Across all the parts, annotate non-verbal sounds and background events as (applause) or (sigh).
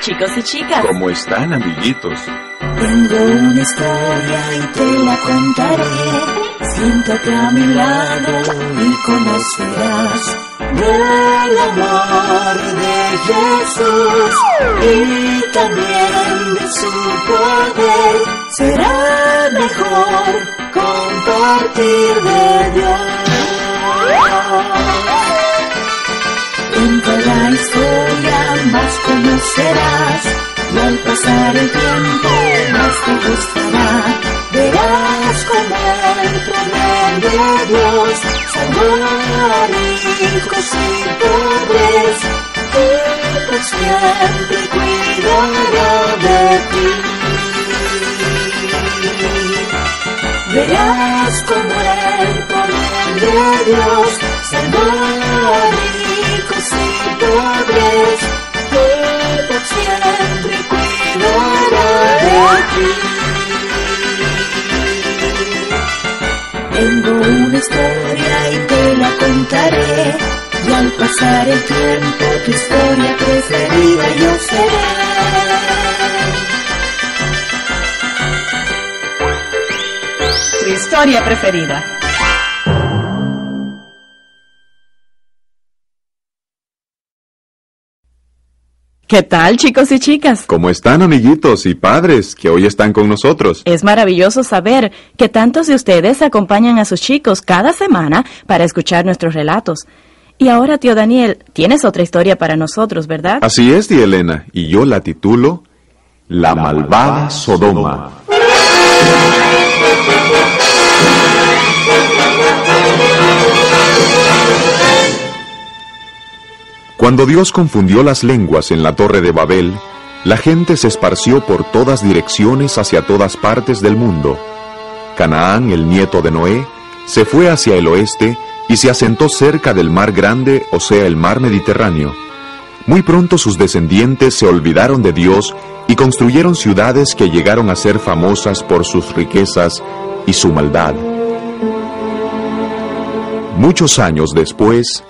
Chicos y chicas? ¿Cómo están, amiguitos? Tengo una historia y te la contaré. Siéntate a mi lado y conocerás del amor de Jesús y también de su poder. Será mejor compartir de Dios. Conocerás y al pasar el tiempo más te gustará. Verás como el poder de Dios salvó a ricos y pobres y por siempre cuidará de ti. Verás como el poder de Dios salvó a ricos y pobres Tengo una historia y te la contaré. Y al pasar el tiempo tu historia preferida yo seré. Tu historia preferida. ¿Qué tal, chicos y chicas? ¿Cómo están, amiguitos y padres que hoy están con nosotros? Es maravilloso saber que tantos de ustedes acompañan a sus chicos cada semana para escuchar nuestros relatos. Y ahora, tío Daniel, tienes otra historia para nosotros, ¿verdad? Así es, tía Elena, y yo la titulo La malvada Sodoma. Cuando Dios confundió las lenguas en la torre de Babel, la gente se esparció por todas direcciones hacia todas partes del mundo. Canaán, el nieto de Noé, se fue hacia el oeste y se asentó cerca del mar grande, o sea, el mar Mediterráneo. Muy pronto sus descendientes se olvidaron de Dios y construyeron ciudades que llegaron a ser famosas por sus riquezas y su maldad. Muchos años después,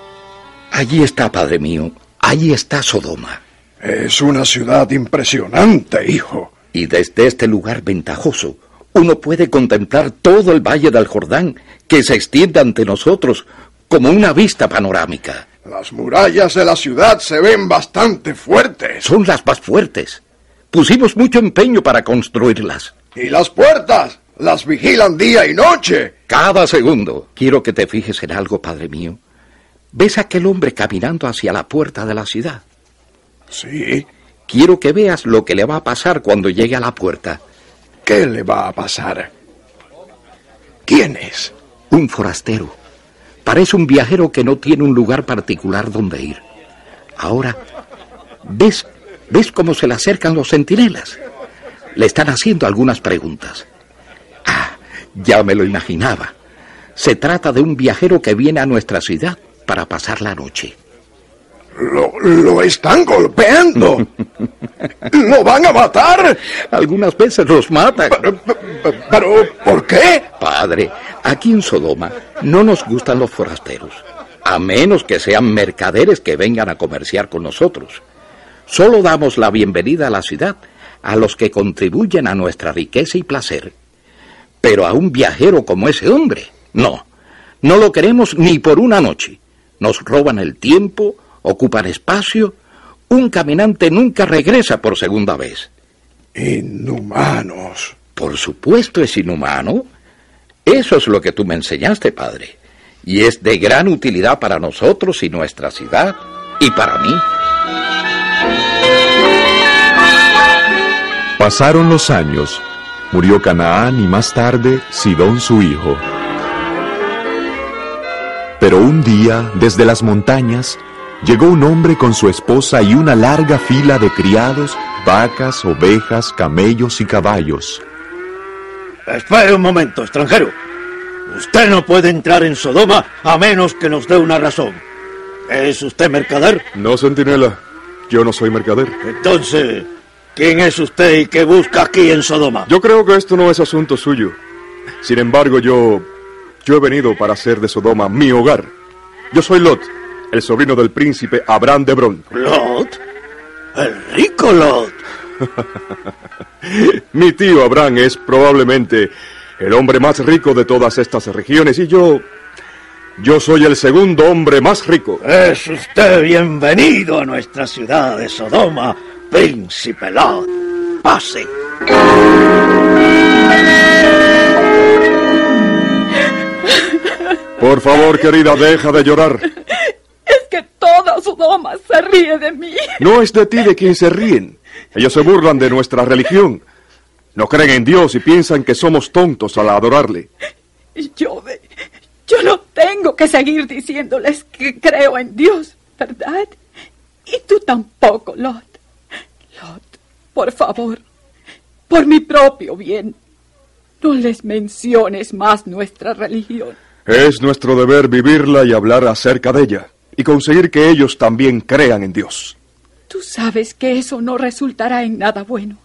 Allí está, padre mío. Allí está Sodoma. Es una ciudad impresionante, hijo. Y desde este lugar ventajoso, uno puede contemplar todo el valle del Jordán que se extiende ante nosotros como una vista panorámica. Las murallas de la ciudad se ven bastante fuertes. Son las más fuertes. Pusimos mucho empeño para construirlas. ¿Y las puertas? Las vigilan día y noche. Cada segundo. Quiero que te fijes en algo, padre mío. ¿Ves a aquel hombre caminando hacia la puerta de la ciudad? Sí. Quiero que veas lo que le va a pasar cuando llegue a la puerta. ¿Qué le va a pasar? ¿Quién es? Un forastero. Parece un viajero que no tiene un lugar particular donde ir. Ahora, ¿ves, ves cómo se le acercan los centinelas? Le están haciendo algunas preguntas. Ah, ya me lo imaginaba. Se trata de un viajero que viene a nuestra ciudad para pasar la noche. Lo, lo están golpeando. (laughs) ¿Lo van a matar? Algunas veces los matan. Pero, pero, ¿por qué? Padre, aquí en Sodoma no nos gustan los forasteros, a menos que sean mercaderes que vengan a comerciar con nosotros. Solo damos la bienvenida a la ciudad a los que contribuyen a nuestra riqueza y placer. Pero a un viajero como ese hombre, no. No lo queremos ni por una noche. Nos roban el tiempo, ocupan espacio. Un caminante nunca regresa por segunda vez. Inhumanos. Por supuesto es inhumano. Eso es lo que tú me enseñaste, padre. Y es de gran utilidad para nosotros y nuestra ciudad y para mí. Pasaron los años. Murió Canaán y más tarde Sidón su hijo. Pero un día, desde las montañas, llegó un hombre con su esposa y una larga fila de criados, vacas, ovejas, camellos y caballos. Espere un momento, extranjero. Usted no puede entrar en Sodoma a menos que nos dé una razón. ¿Es usted mercader? No, centinela. Yo no soy mercader. Entonces, ¿quién es usted y qué busca aquí en Sodoma? Yo creo que esto no es asunto suyo. Sin embargo, yo... Yo he venido para hacer de Sodoma mi hogar. Yo soy Lot, el sobrino del príncipe Abraham de Hebrón. ¿Lot? El rico Lot. (laughs) Mi tío Abraham es probablemente el hombre más rico de todas estas regiones y yo... Yo soy el segundo hombre más rico. Es usted bienvenido a nuestra ciudad de Sodoma, príncipe Lot. Pase. Por favor, querida, deja de llorar. Es que toda Sodoma se ríe de mí. No es de ti de quien se ríen. Ellos se burlan de nuestra religión. No creen en Dios y piensan que somos tontos al adorarle. Yo, yo no tengo que seguir diciéndoles que creo en Dios, ¿verdad? Y tú tampoco, Lot. Lot, por favor, por mi propio bien, no les menciones más nuestra religión. Es nuestro deber vivirla y hablar acerca de ella, y conseguir que ellos también crean en Dios. Tú sabes que eso no resultará en nada bueno.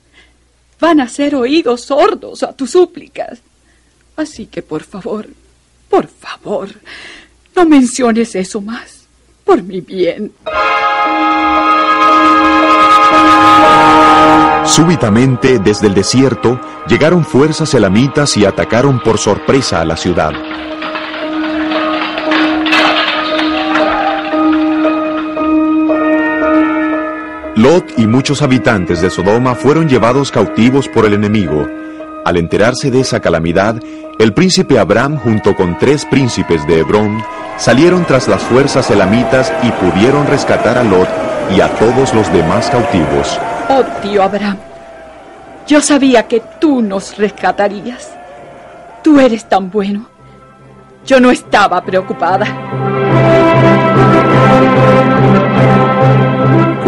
Van a ser oídos sordos a tus súplicas. Así que, por favor, por favor, no menciones eso más, por mi bien. Súbitamente, desde el desierto, llegaron fuerzas elamitas y atacaron por sorpresa a la ciudad. Lot y muchos habitantes de Sodoma fueron llevados cautivos por el enemigo. Al enterarse de esa calamidad, el príncipe Abraham junto con tres príncipes de Hebrón salieron tras las fuerzas elamitas y pudieron rescatar a Lot y a todos los demás cautivos. Oh, tío Abraham, yo sabía que tú nos rescatarías. Tú eres tan bueno. Yo no estaba preocupada.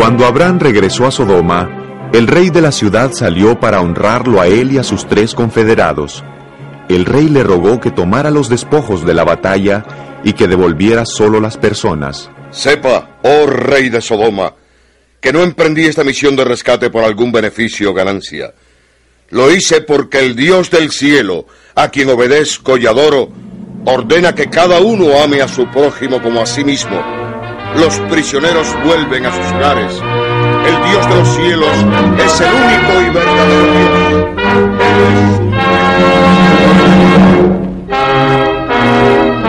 Cuando Abraham regresó a Sodoma, el rey de la ciudad salió para honrarlo a él y a sus tres confederados. El rey le rogó que tomara los despojos de la batalla y que devolviera solo las personas. Sepa, oh rey de Sodoma, que no emprendí esta misión de rescate por algún beneficio o ganancia. Lo hice porque el Dios del cielo, a quien obedezco y adoro, ordena que cada uno ame a su prójimo como a sí mismo. Los prisioneros vuelven a sus hogares. El Dios de los cielos es el único y verdadero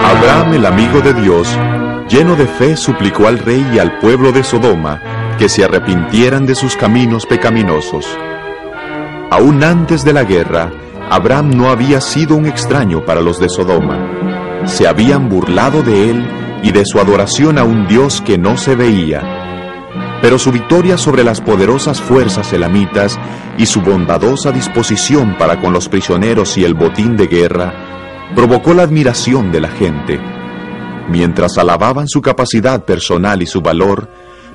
Abraham, el amigo de Dios, lleno de fe, suplicó al rey y al pueblo de Sodoma que se arrepintieran de sus caminos pecaminosos. Aún antes de la guerra, Abraham no había sido un extraño para los de Sodoma. Se habían burlado de él y de su adoración a un Dios que no se veía. Pero su victoria sobre las poderosas fuerzas elamitas y su bondadosa disposición para con los prisioneros y el botín de guerra provocó la admiración de la gente. Mientras alababan su capacidad personal y su valor,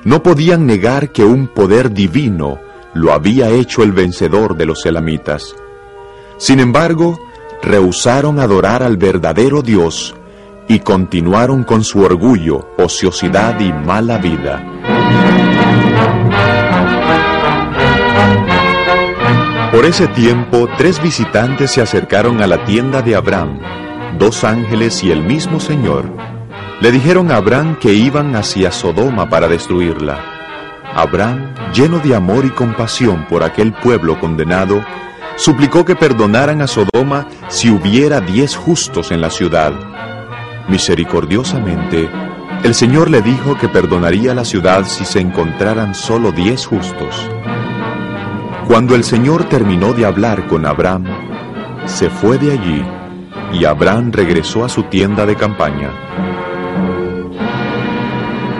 no podían negar que un poder divino lo había hecho el vencedor de los elamitas. Sin embargo, rehusaron adorar al verdadero Dios y continuaron con su orgullo, ociosidad y mala vida. Por ese tiempo, tres visitantes se acercaron a la tienda de Abraham, dos ángeles y el mismo Señor. Le dijeron a Abraham que iban hacia Sodoma para destruirla. Abraham, lleno de amor y compasión por aquel pueblo condenado, suplicó que perdonaran a Sodoma si hubiera diez justos en la ciudad. Misericordiosamente, el Señor le dijo que perdonaría la ciudad si se encontraran solo diez justos. Cuando el Señor terminó de hablar con Abraham, se fue de allí y Abraham regresó a su tienda de campaña.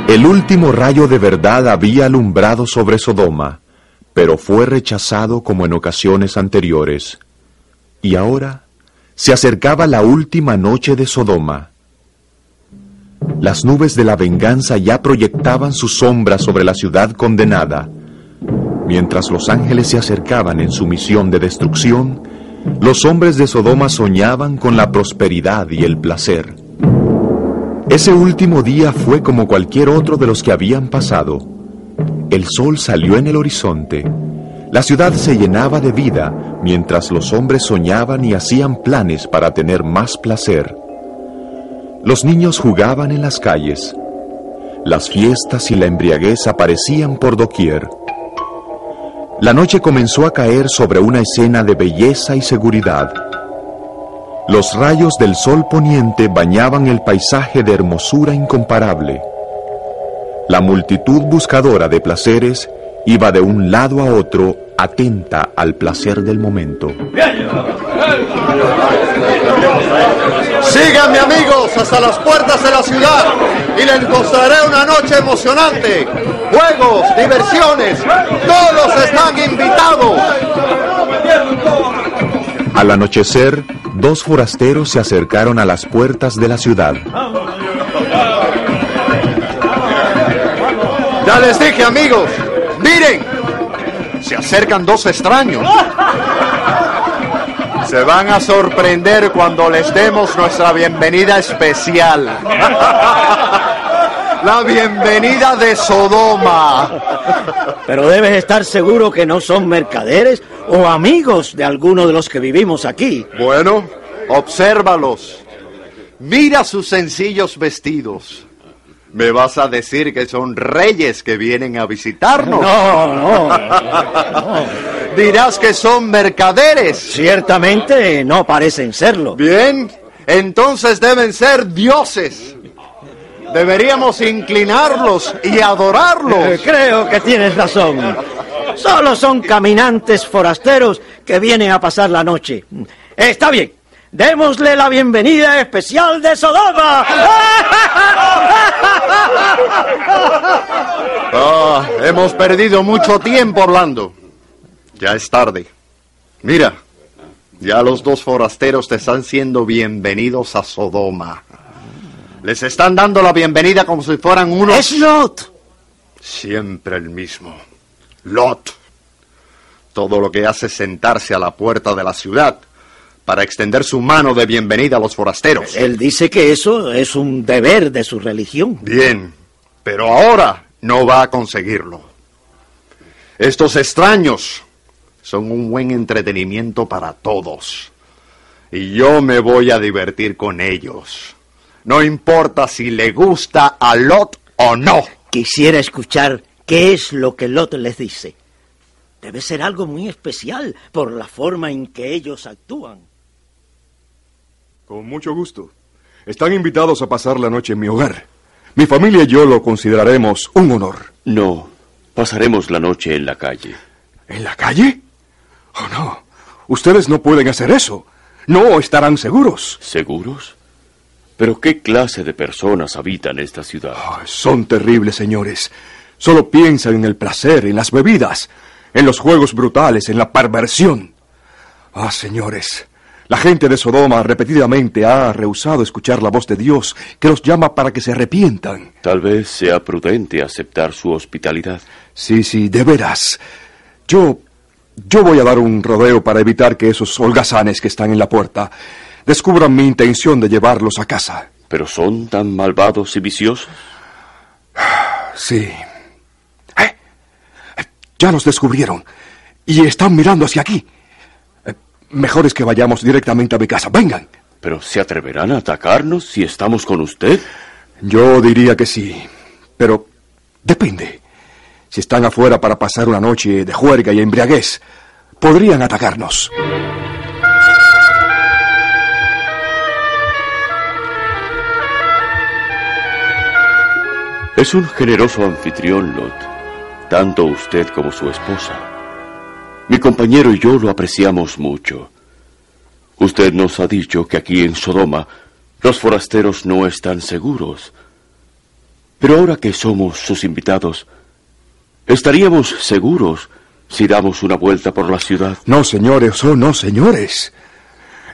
El último rayo de verdad había alumbrado sobre Sodoma, pero fue rechazado como en ocasiones anteriores. Y ahora se acercaba la última noche de Sodoma. Las nubes de la venganza ya proyectaban su sombra sobre la ciudad condenada. Mientras los ángeles se acercaban en su misión de destrucción, los hombres de Sodoma soñaban con la prosperidad y el placer. Ese último día fue como cualquier otro de los que habían pasado. El sol salió en el horizonte. La ciudad se llenaba de vida mientras los hombres soñaban y hacían planes para tener más placer. Los niños jugaban en las calles. Las fiestas y la embriaguez aparecían por doquier. La noche comenzó a caer sobre una escena de belleza y seguridad. Los rayos del sol poniente bañaban el paisaje de hermosura incomparable. La multitud buscadora de placeres iba de un lado a otro atenta al placer del momento. Síganme amigos hasta las puertas de la ciudad y les mostraré una noche emocionante. Juegos, diversiones, todos están invitados. Al anochecer, dos forasteros se acercaron a las puertas de la ciudad. Ya les dije amigos, miren, se acercan dos extraños. Se van a sorprender cuando les demos nuestra bienvenida especial. (laughs) La bienvenida de Sodoma. Pero debes estar seguro que no son mercaderes o amigos de alguno de los que vivimos aquí. Bueno, obsérvalos. Mira sus sencillos vestidos. ¿Me vas a decir que son reyes que vienen a visitarnos? No, no, no. (laughs) Dirás que son mercaderes. Ciertamente no parecen serlo. Bien, entonces deben ser dioses. Deberíamos inclinarlos y adorarlos. Eh, creo que tienes razón. Solo son caminantes forasteros que vienen a pasar la noche. Está bien. Démosle la bienvenida especial de Sodoma. Ah, hemos perdido mucho tiempo hablando. Ya es tarde. Mira, ya los dos forasteros te están siendo bienvenidos a Sodoma. Les están dando la bienvenida como si fueran unos... Es Lot. Siempre el mismo. Lot. Todo lo que hace es sentarse a la puerta de la ciudad para extender su mano de bienvenida a los forasteros. Él dice que eso es un deber de su religión. Bien, pero ahora no va a conseguirlo. Estos extraños son un buen entretenimiento para todos. Y yo me voy a divertir con ellos. No importa si le gusta a Lot o no. Quisiera escuchar qué es lo que Lot les dice. Debe ser algo muy especial por la forma en que ellos actúan. Con mucho gusto. Están invitados a pasar la noche en mi hogar. Mi familia y yo lo consideraremos un honor. No, pasaremos la noche en la calle. ¿En la calle? Oh, no. Ustedes no pueden hacer eso. No estarán seguros. ¿Seguros? ¿Pero qué clase de personas habitan esta ciudad? Oh, son terribles, señores. Solo piensan en el placer, en las bebidas, en los juegos brutales, en la perversión. Ah, señores, la gente de Sodoma repetidamente ha rehusado escuchar la voz de Dios que los llama para que se arrepientan. Tal vez sea prudente aceptar su hospitalidad. Sí, sí, de veras. Yo... Yo voy a dar un rodeo para evitar que esos holgazanes que están en la puerta descubran mi intención de llevarlos a casa. ¿Pero son tan malvados y viciosos? Sí. Eh, Ya nos descubrieron y están mirando hacia aquí. Eh, Mejor es que vayamos directamente a mi casa. Vengan. ¿Pero se atreverán a atacarnos si estamos con usted? Yo diría que sí, pero depende. Si están afuera para pasar una noche de juerga y embriaguez, podrían atacarnos. Es un generoso anfitrión, Lot. Tanto usted como su esposa. Mi compañero y yo lo apreciamos mucho. Usted nos ha dicho que aquí en Sodoma los forasteros no están seguros. Pero ahora que somos sus invitados, ¿estaríamos seguros si damos una vuelta por la ciudad? No, señores, oh, no, señores.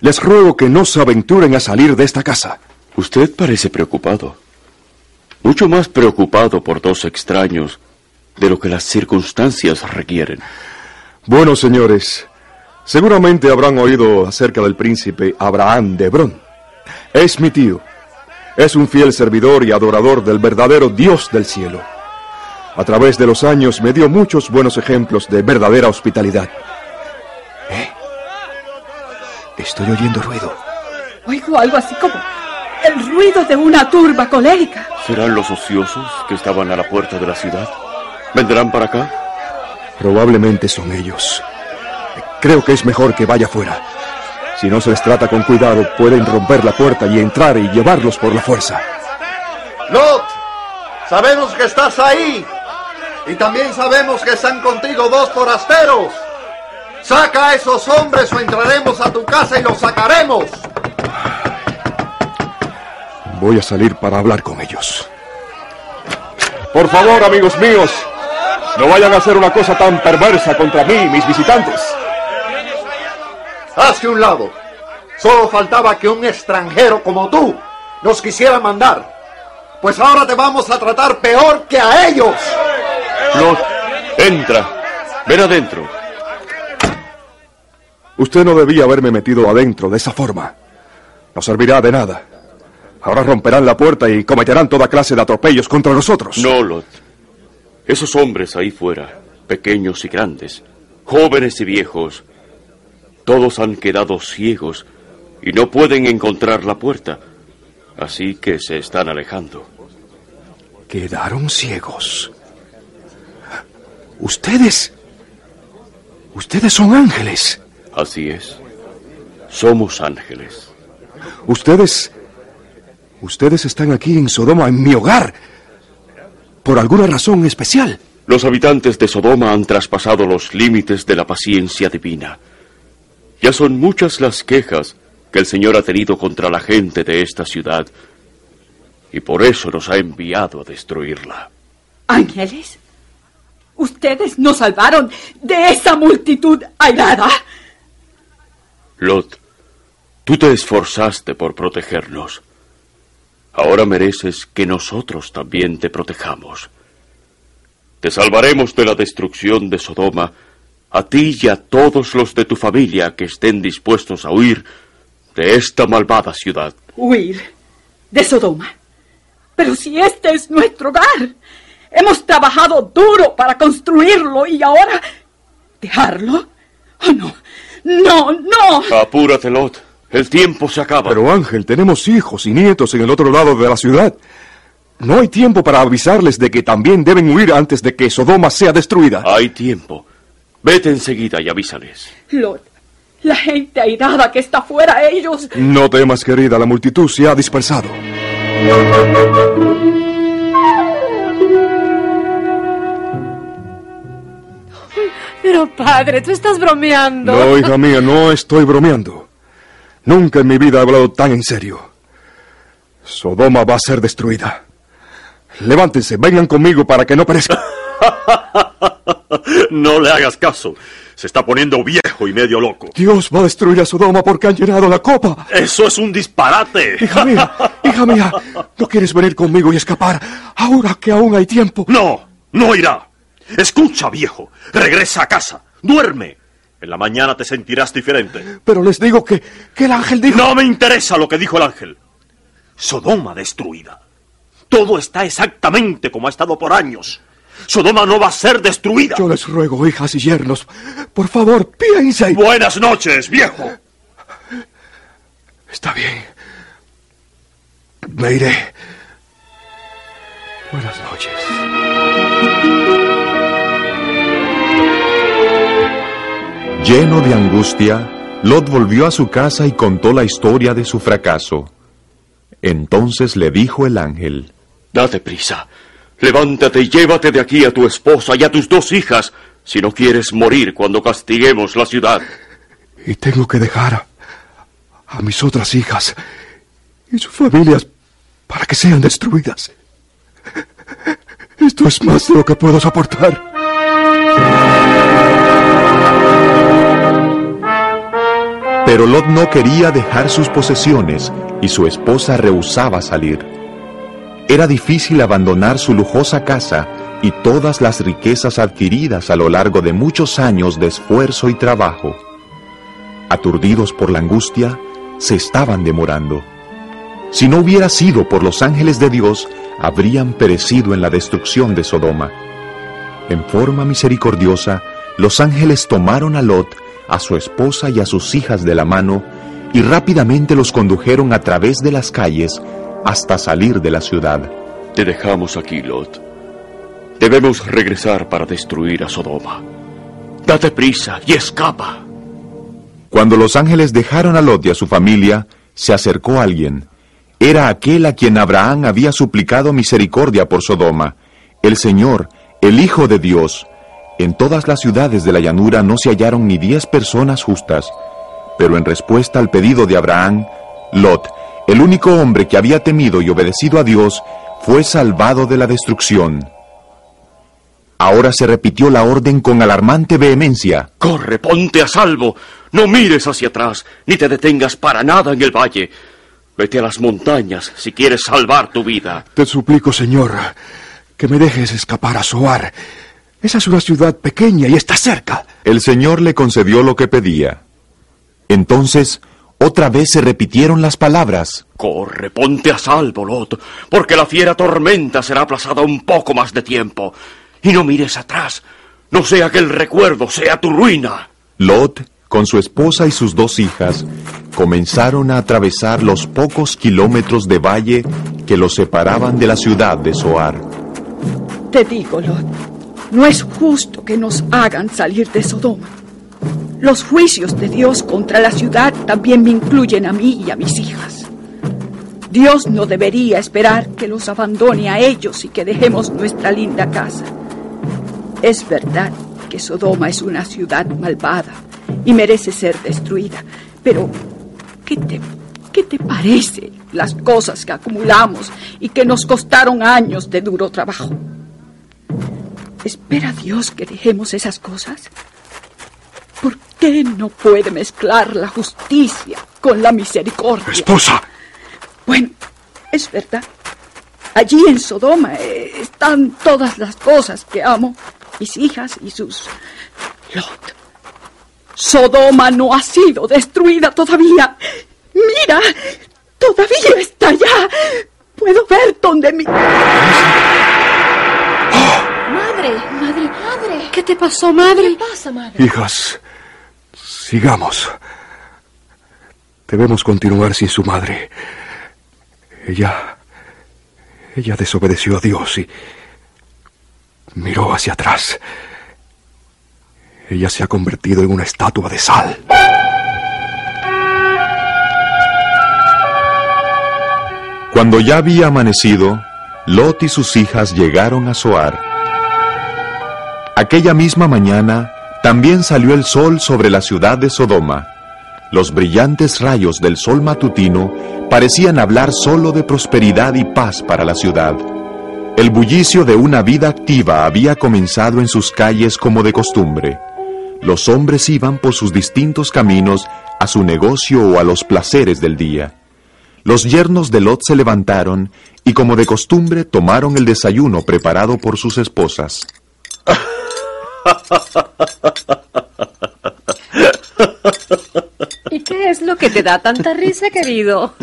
Les ruego que no se aventuren a salir de esta casa. Usted parece preocupado. Mucho más preocupado por dos extraños de lo que las circunstancias requieren. Bueno, señores, seguramente habrán oído acerca del príncipe Abraham de Hebrón. Es mi tío. Es un fiel servidor y adorador del verdadero Dios del cielo. A través de los años me dio muchos buenos ejemplos de verdadera hospitalidad. ¿Eh? Estoy oyendo ruido. Oigo algo así como el ruido de una turba colérica. ¿Serán los ociosos que estaban a la puerta de la ciudad? ¿Vendrán para acá? Probablemente son ellos. Creo que es mejor que vaya fuera. Si no se les trata con cuidado, pueden romper la puerta y entrar y llevarlos por la fuerza. Lot, sabemos que estás ahí. Y también sabemos que están contigo dos forasteros. Saca a esos hombres o entraremos a tu casa y los sacaremos. Voy a salir para hablar con ellos. Por favor, amigos míos, no vayan a hacer una cosa tan perversa contra mí y mis visitantes. Hazte un lado. Solo faltaba que un extranjero como tú nos quisiera mandar. Pues ahora te vamos a tratar peor que a ellos. Lot, entra. Ven adentro. Usted no debía haberme metido adentro de esa forma. No servirá de nada. Ahora romperán la puerta y cometerán toda clase de atropellos contra nosotros. No, Lot. Esos hombres ahí fuera, pequeños y grandes, jóvenes y viejos, todos han quedado ciegos y no pueden encontrar la puerta. Así que se están alejando. Quedaron ciegos. Ustedes... Ustedes son ángeles. Así es. Somos ángeles. Ustedes... Ustedes están aquí en Sodoma, en mi hogar. Por alguna razón especial. Los habitantes de Sodoma han traspasado los límites de la paciencia divina. Ya son muchas las quejas que el Señor ha tenido contra la gente de esta ciudad, y por eso nos ha enviado a destruirla. ¿Ángeles? ¿Ustedes nos salvaron de esa multitud airada? Lot, tú te esforzaste por protegernos. Ahora mereces que nosotros también te protejamos. Te salvaremos de la destrucción de Sodoma, a ti y a todos los de tu familia que estén dispuestos a huir de esta malvada ciudad. Huir de Sodoma. Pero si este es nuestro hogar, hemos trabajado duro para construirlo y ahora dejarlo. Oh, no, no, no. Apúrate, Lot. El tiempo se acaba. Pero Ángel, tenemos hijos y nietos en el otro lado de la ciudad. No hay tiempo para avisarles de que también deben huir antes de que Sodoma sea destruida. Hay tiempo. Vete enseguida y avísales. Lot, la gente airada que está afuera, ellos... No temas, querida, la multitud se ha dispersado. Pero padre, tú estás bromeando. No, hija mía, no estoy bromeando. Nunca en mi vida he hablado tan en serio. Sodoma va a ser destruida. Levántense, vengan conmigo para que no perezca. (laughs) no le hagas caso. Se está poniendo viejo y medio loco. Dios va a destruir a Sodoma porque han llenado la copa. Eso es un disparate. (laughs) Hija mía, hija mía, ¿no quieres venir conmigo y escapar ahora que aún hay tiempo? No, no irá. Escucha, viejo. Regresa a casa. Duerme. En la mañana te sentirás diferente. Pero les digo que, que el ángel dijo... No me interesa lo que dijo el ángel. Sodoma destruida. Todo está exactamente como ha estado por años. Sodoma no va a ser destruida. Yo les ruego, hijas y yernos, por favor, piensen. Buenas noches, viejo. Está bien. Me iré. Buenas noches. Lleno de angustia, Lot volvió a su casa y contó la historia de su fracaso. Entonces le dijo el ángel, Date prisa. Levántate y llévate de aquí a tu esposa y a tus dos hijas, si no quieres morir cuando castiguemos la ciudad. Y tengo que dejar a, a mis otras hijas y sus familias para que sean destruidas. Esto es más de lo que puedo soportar. Pero Lot no quería dejar sus posesiones y su esposa rehusaba salir. Era difícil abandonar su lujosa casa y todas las riquezas adquiridas a lo largo de muchos años de esfuerzo y trabajo. Aturdidos por la angustia, se estaban demorando. Si no hubiera sido por los ángeles de Dios, habrían perecido en la destrucción de Sodoma. En forma misericordiosa, los ángeles tomaron a Lot, a su esposa y a sus hijas de la mano, y rápidamente los condujeron a través de las calles hasta salir de la ciudad. Te dejamos aquí, Lot. Debemos regresar para destruir a Sodoma. Date prisa y escapa. Cuando los ángeles dejaron a Lot y a su familia, se acercó alguien. Era aquel a quien Abraham había suplicado misericordia por Sodoma, el Señor, el Hijo de Dios. En todas las ciudades de la llanura no se hallaron ni diez personas justas, pero en respuesta al pedido de Abraham, Lot, el único hombre que había temido y obedecido a Dios, fue salvado de la destrucción. Ahora se repitió la orden con alarmante vehemencia. Corre, ponte a salvo. No mires hacia atrás, ni te detengas para nada en el valle. Vete a las montañas si quieres salvar tu vida. Te suplico, Señor, que me dejes escapar a Soar. Esa es una ciudad pequeña y está cerca. El Señor le concedió lo que pedía. Entonces, otra vez se repitieron las palabras. Corre, ponte a salvo, Lot, porque la fiera tormenta será aplazada un poco más de tiempo. Y no mires atrás, no sea que el recuerdo sea tu ruina. Lot, con su esposa y sus dos hijas, comenzaron a atravesar los pocos kilómetros de valle que los separaban de la ciudad de Soar. Te digo, Lot, no es justo que nos hagan salir de Sodoma. Los juicios de Dios contra la ciudad también me incluyen a mí y a mis hijas. Dios no debería esperar que los abandone a ellos y que dejemos nuestra linda casa. Es verdad que Sodoma es una ciudad malvada y merece ser destruida, pero ¿qué te, qué te parece las cosas que acumulamos y que nos costaron años de duro trabajo? ¿Espera Dios que dejemos esas cosas? ¿Por qué no puede mezclar la justicia con la misericordia? Esposa. Bueno, es verdad. Allí en Sodoma eh, están todas las cosas que amo, mis hijas y sus... Lot. Sodoma no ha sido destruida todavía. Mira, todavía está allá. Puedo ver donde mi... Madre, madre, madre. ¿Qué te pasó, madre? ¿Qué pasa, madre? Hijas, sigamos. Debemos continuar sin su madre. Ella... Ella desobedeció a Dios y miró hacia atrás. Ella se ha convertido en una estatua de sal. Cuando ya había amanecido, Lot y sus hijas llegaron a Soar. Aquella misma mañana también salió el sol sobre la ciudad de Sodoma. Los brillantes rayos del sol matutino parecían hablar solo de prosperidad y paz para la ciudad. El bullicio de una vida activa había comenzado en sus calles como de costumbre. Los hombres iban por sus distintos caminos a su negocio o a los placeres del día. Los yernos de Lot se levantaron y como de costumbre tomaron el desayuno preparado por sus esposas. ¿Y qué es lo que te da tanta risa, querido?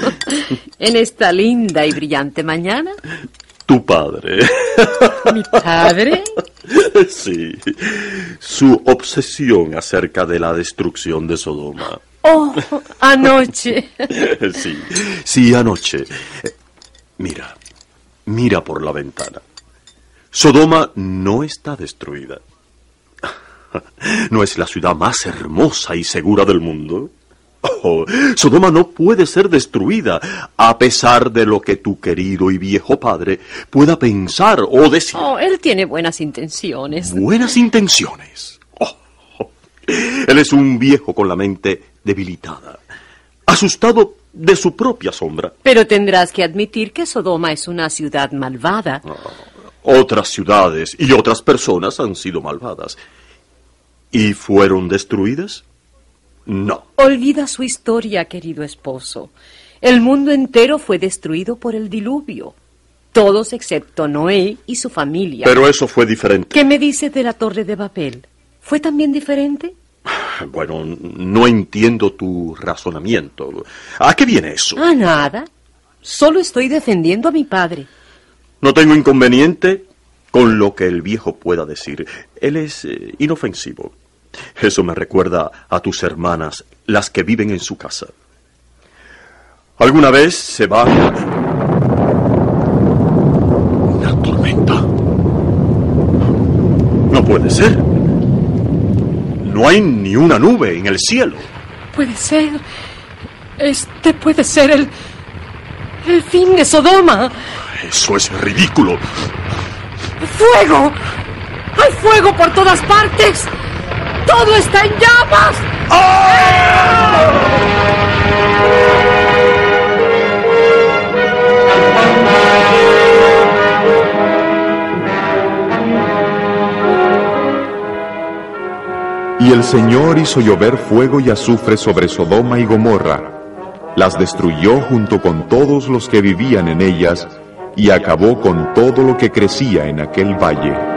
En esta linda y brillante mañana. Tu padre. ¿Mi padre? Sí. Su obsesión acerca de la destrucción de Sodoma. Oh, anoche. (laughs) Sí, sí, anoche. Eh, Mira, mira por la ventana. Sodoma no está destruida. (laughs) ¿No es la ciudad más hermosa y segura del mundo? Oh, Sodoma no puede ser destruida, a pesar de lo que tu querido y viejo padre pueda pensar o decir. Oh, él tiene buenas intenciones. Buenas intenciones. Oh, oh. Él es un viejo con la mente debilitada, asustado de su propia sombra. Pero tendrás que admitir que Sodoma es una ciudad malvada. Otras ciudades y otras personas han sido malvadas. ¿Y fueron destruidas? No. Olvida su historia, querido esposo. El mundo entero fue destruido por el diluvio. Todos excepto Noé y su familia. Pero eso fue diferente. ¿Qué me dices de la torre de Babel? ¿Fue también diferente? (laughs) Bueno, no entiendo tu razonamiento. ¿A qué viene eso? A nada. Solo estoy defendiendo a mi padre. No tengo inconveniente con lo que el viejo pueda decir. Él es eh, inofensivo. Eso me recuerda a tus hermanas, las que viven en su casa. ¿Alguna vez se van? Una tormenta. No puede ser. No hay ni una nube en el cielo. Puede ser. Este puede ser el. el fin de Sodoma. Eso es ridículo. ¡Fuego! ¡Hay fuego por todas partes! ¡Todo está en llamas! Y el Señor hizo llover fuego y azufre sobre Sodoma y Gomorra, las destruyó junto con todos los que vivían en ellas, y acabó con todo lo que crecía en aquel valle.